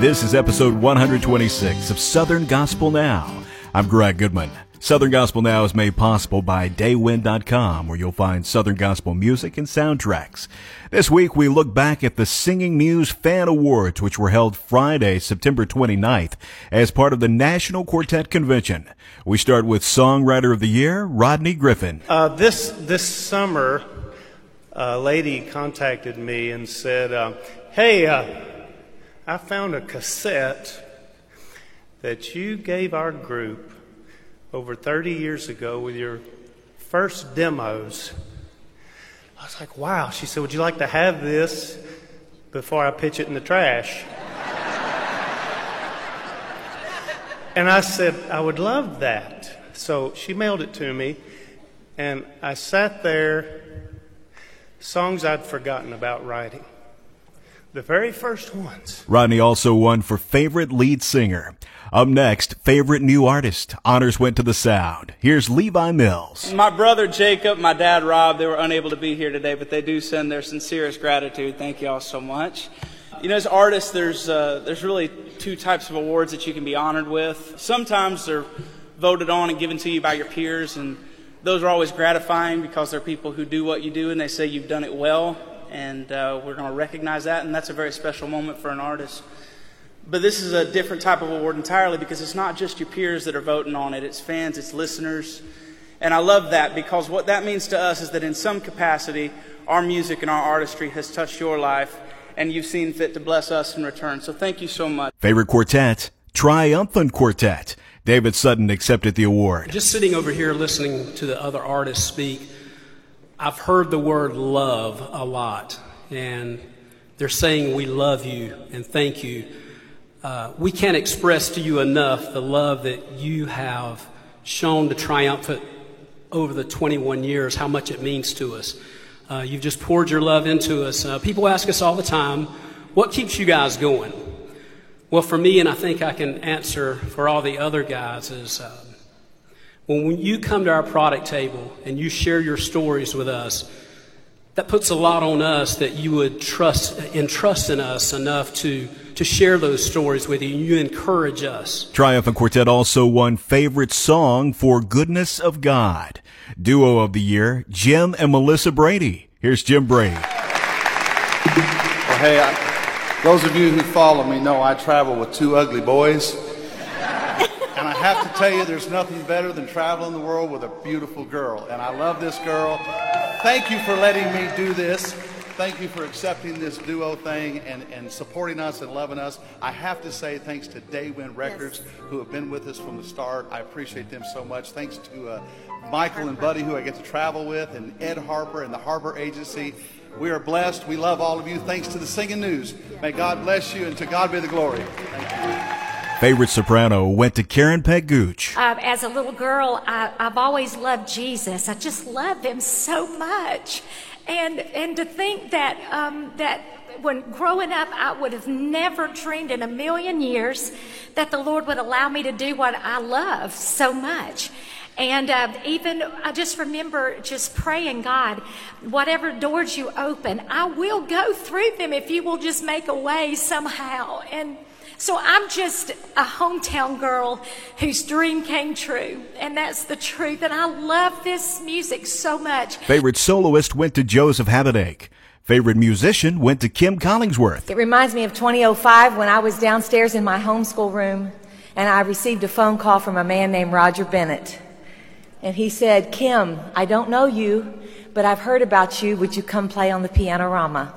This is episode 126 of Southern Gospel Now. I'm Greg Goodman. Southern Gospel Now is made possible by Daywind.com, where you'll find Southern Gospel music and soundtracks. This week, we look back at the Singing News Fan Awards, which were held Friday, September 29th, as part of the National Quartet Convention. We start with Songwriter of the Year, Rodney Griffin. Uh, this, this summer, a lady contacted me and said, uh, Hey, uh, I found a cassette that you gave our group over 30 years ago with your first demos. I was like, wow. She said, Would you like to have this before I pitch it in the trash? and I said, I would love that. So she mailed it to me, and I sat there, songs I'd forgotten about writing. The very first ones. Rodney also won for Favorite Lead Singer. Up next, Favorite New Artist. Honors went to the Sound. Here's Levi Mills. My brother Jacob, my dad Rob, they were unable to be here today, but they do send their sincerest gratitude. Thank you all so much. You know, as artists, there's, uh, there's really two types of awards that you can be honored with. Sometimes they're voted on and given to you by your peers, and those are always gratifying because they're people who do what you do and they say you've done it well and uh, we're going to recognize that, and that's a very special moment for an artist. But this is a different type of award entirely because it's not just your peers that are voting on it, it's fans, it's listeners. And I love that because what that means to us is that in some capacity, our music and our artistry has touched your life, and you've seen fit to bless us in return. So thank you so much. Favorite quartet? Triumphant Quartet. David Sutton accepted the award. Just sitting over here listening to the other artists speak, I've heard the word love a lot, and they're saying we love you and thank you. Uh, we can't express to you enough the love that you have shown to Triumphant over the 21 years, how much it means to us. Uh, you've just poured your love into us. Uh, people ask us all the time, what keeps you guys going? Well, for me, and I think I can answer for all the other guys, is uh, when you come to our product table and you share your stories with us, that puts a lot on us that you would trust entrust in us enough to to share those stories with you. You encourage us. Triumphant Quartet also won favorite song for Goodness of God. Duo of the year, Jim and Melissa Brady. Here's Jim Brady. Well, hey, I, those of you who follow me know I travel with two ugly boys. Have to tell you, there's nothing better than traveling the world with a beautiful girl. And I love this girl. Thank you for letting me do this. Thank you for accepting this duo thing and, and supporting us and loving us. I have to say thanks to Daywind Records, yes. who have been with us from the start. I appreciate them so much. Thanks to uh, Michael and Buddy, who I get to travel with, and Ed Harper and the Harper Agency. We are blessed. We love all of you. Thanks to the Singing News. May God bless you, and to God be the glory. Favorite soprano went to Karen Peck Gooch. Uh, as a little girl, I, I've always loved Jesus. I just love him so much. And, and to think that, um, that when growing up, I would have never dreamed in a million years that the Lord would allow me to do what I love so much. And uh, even I just remember just praying, God, whatever doors you open, I will go through them if you will just make a way somehow. And so I'm just a hometown girl whose dream came true, and that's the truth. And I love this music so much. Favorite soloist went to Joseph Habedank. Favorite musician went to Kim Collingsworth. It reminds me of 2005 when I was downstairs in my homeschool room and I received a phone call from a man named Roger Bennett. And he said, Kim, I don't know you, but I've heard about you. Would you come play on the Pianorama?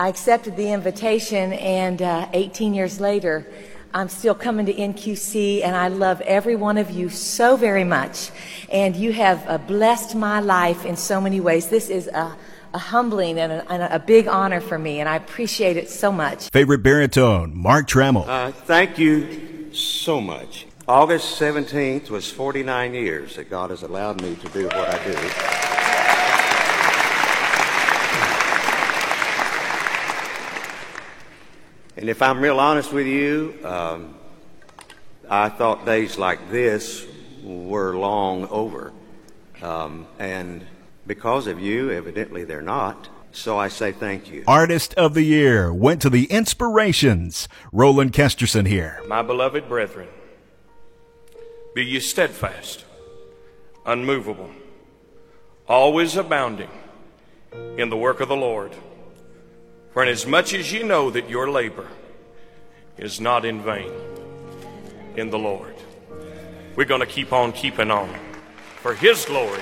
I accepted the invitation, and uh, 18 years later, I'm still coming to NQC, and I love every one of you so very much. And you have uh, blessed my life in so many ways. This is a, a humbling and a, and a, big honor for me, and I appreciate it so much. Favorite baritone, Mark Trammell. Uh, thank you so much. August 17th was 49 years that God has allowed me to do what I do. And if I'm real honest with you, um, I thought days like this were long over. Um, and because of you, evidently they're not. So I say thank you. Artist of the Year went to the Inspirations. Roland Kesterson here. My beloved brethren, be ye steadfast, unmovable, always abounding in the work of the Lord. For inasmuch as you know that your labor is not in vain in the Lord, we're going to keep on keeping on for His glory.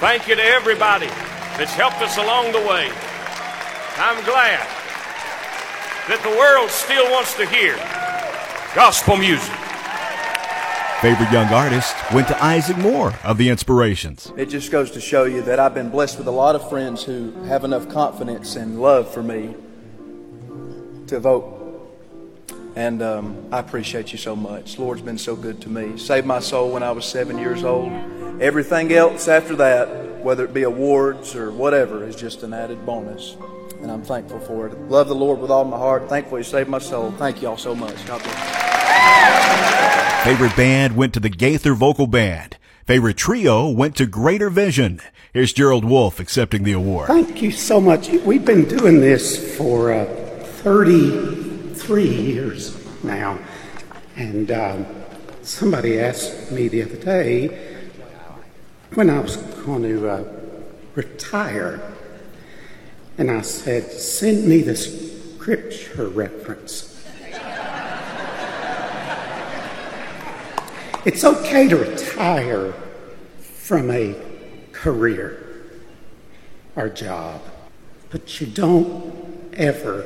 Thank you to everybody that's helped us along the way. I'm glad that the world still wants to hear gospel music. Favorite young artist went to Isaac Moore of the Inspirations. It just goes to show you that I've been blessed with a lot of friends who have enough confidence and love for me to vote. And um, I appreciate you so much. Lord's been so good to me. Saved my soul when I was seven years old. Everything else after that, whether it be awards or whatever, is just an added bonus. And I'm thankful for it. Love the Lord with all my heart. Thankful He saved my soul. Thank you all so much. God bless. Favorite band went to the Gaither Vocal Band. Favorite trio went to Greater Vision. Here's Gerald Wolfe accepting the award. Thank you so much. We've been doing this for uh, 33 years now. And um, somebody asked me the other day when I was going to uh, retire. And I said, send me the scripture reference. It's okay to retire from a career or job, but you don't ever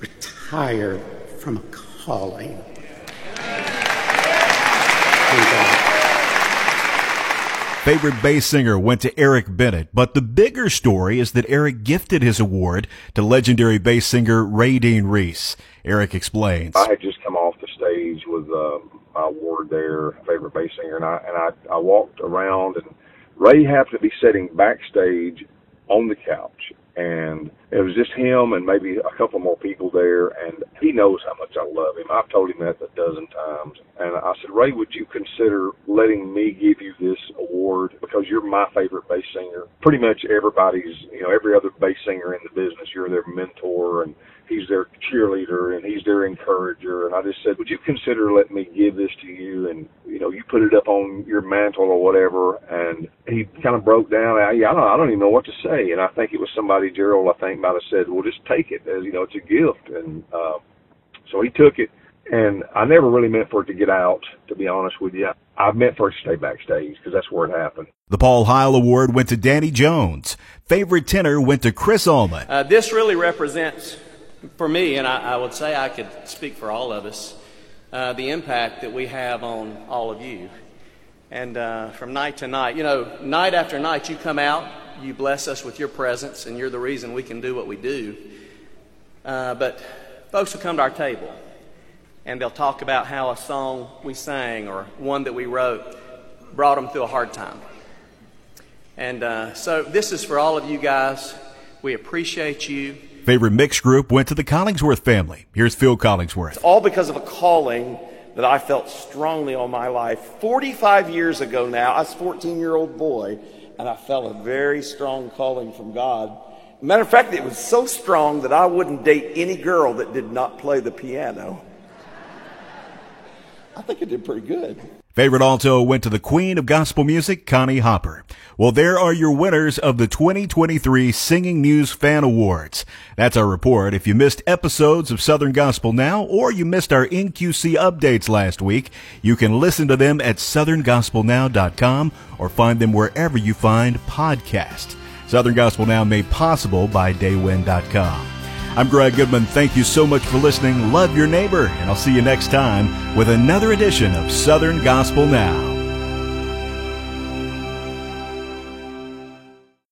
retire from a calling. Favorite bass singer went to Eric Bennett, but the bigger story is that Eric gifted his award to legendary bass singer Ray Dean Reese. Eric explains. I had just come off the stage with uh, my award there, favorite bass singer, and I and I, I walked around, and Ray happened to be sitting backstage on the couch, and it was just him and maybe a couple more people there, and he knows how much I love him. I've told him that a dozen times, and I said, Ray, would you consider letting me give you this award because you're my favorite bass singer? Pretty much everybody's, you know, every other bass singer in the business, you're their mentor, and he's their cheerleader and he's their encourager. And I just said, would you consider letting me give this to you? And, know, you put it up on your mantle or whatever. And he kind of broke down. I, I don't, I don't even know what to say. And I think it was somebody, Gerald, I think might have said, well, just take it as, you know, it's a gift. And, uh, so he took it and I never really meant for it to get out, to be honest with you. I meant for it to stay backstage because that's where it happened. The Paul Heil Award went to Danny Jones. Favorite tenor went to Chris Allman. Uh, this really represents for me, and I, I, would say I could speak for all of us, uh, the impact that we have on all of you. And uh, from night to night, you know, night after night, you come out, you bless us with your presence, and you're the reason we can do what we do. Uh, but folks will come to our table, and they'll talk about how a song we sang or one that we wrote brought them through a hard time. And uh, so this is for all of you guys. We appreciate you. Favorite mixed group went to the Collingsworth family. Here's Phil Collingsworth. It's all because of a calling that I felt strongly all my life. 45 years ago now, I was a 14 year old boy, and I felt a very strong calling from God. Matter of fact, it was so strong that I wouldn't date any girl that did not play the piano. I think I did pretty good. Favorite alto went to the queen of gospel music, Connie Hopper. Well, there are your winners of the 2023 Singing News Fan Awards. That's our report. If you missed episodes of Southern Gospel Now or you missed our NQC updates last week, you can listen to them at southerngospelnow.com or find them wherever you find podcasts. Southern Gospel Now made possible by daywind.com. I'm Greg Goodman. Thank you so much for listening. Love your neighbor, and I'll see you next time with another edition of Southern Gospel Now.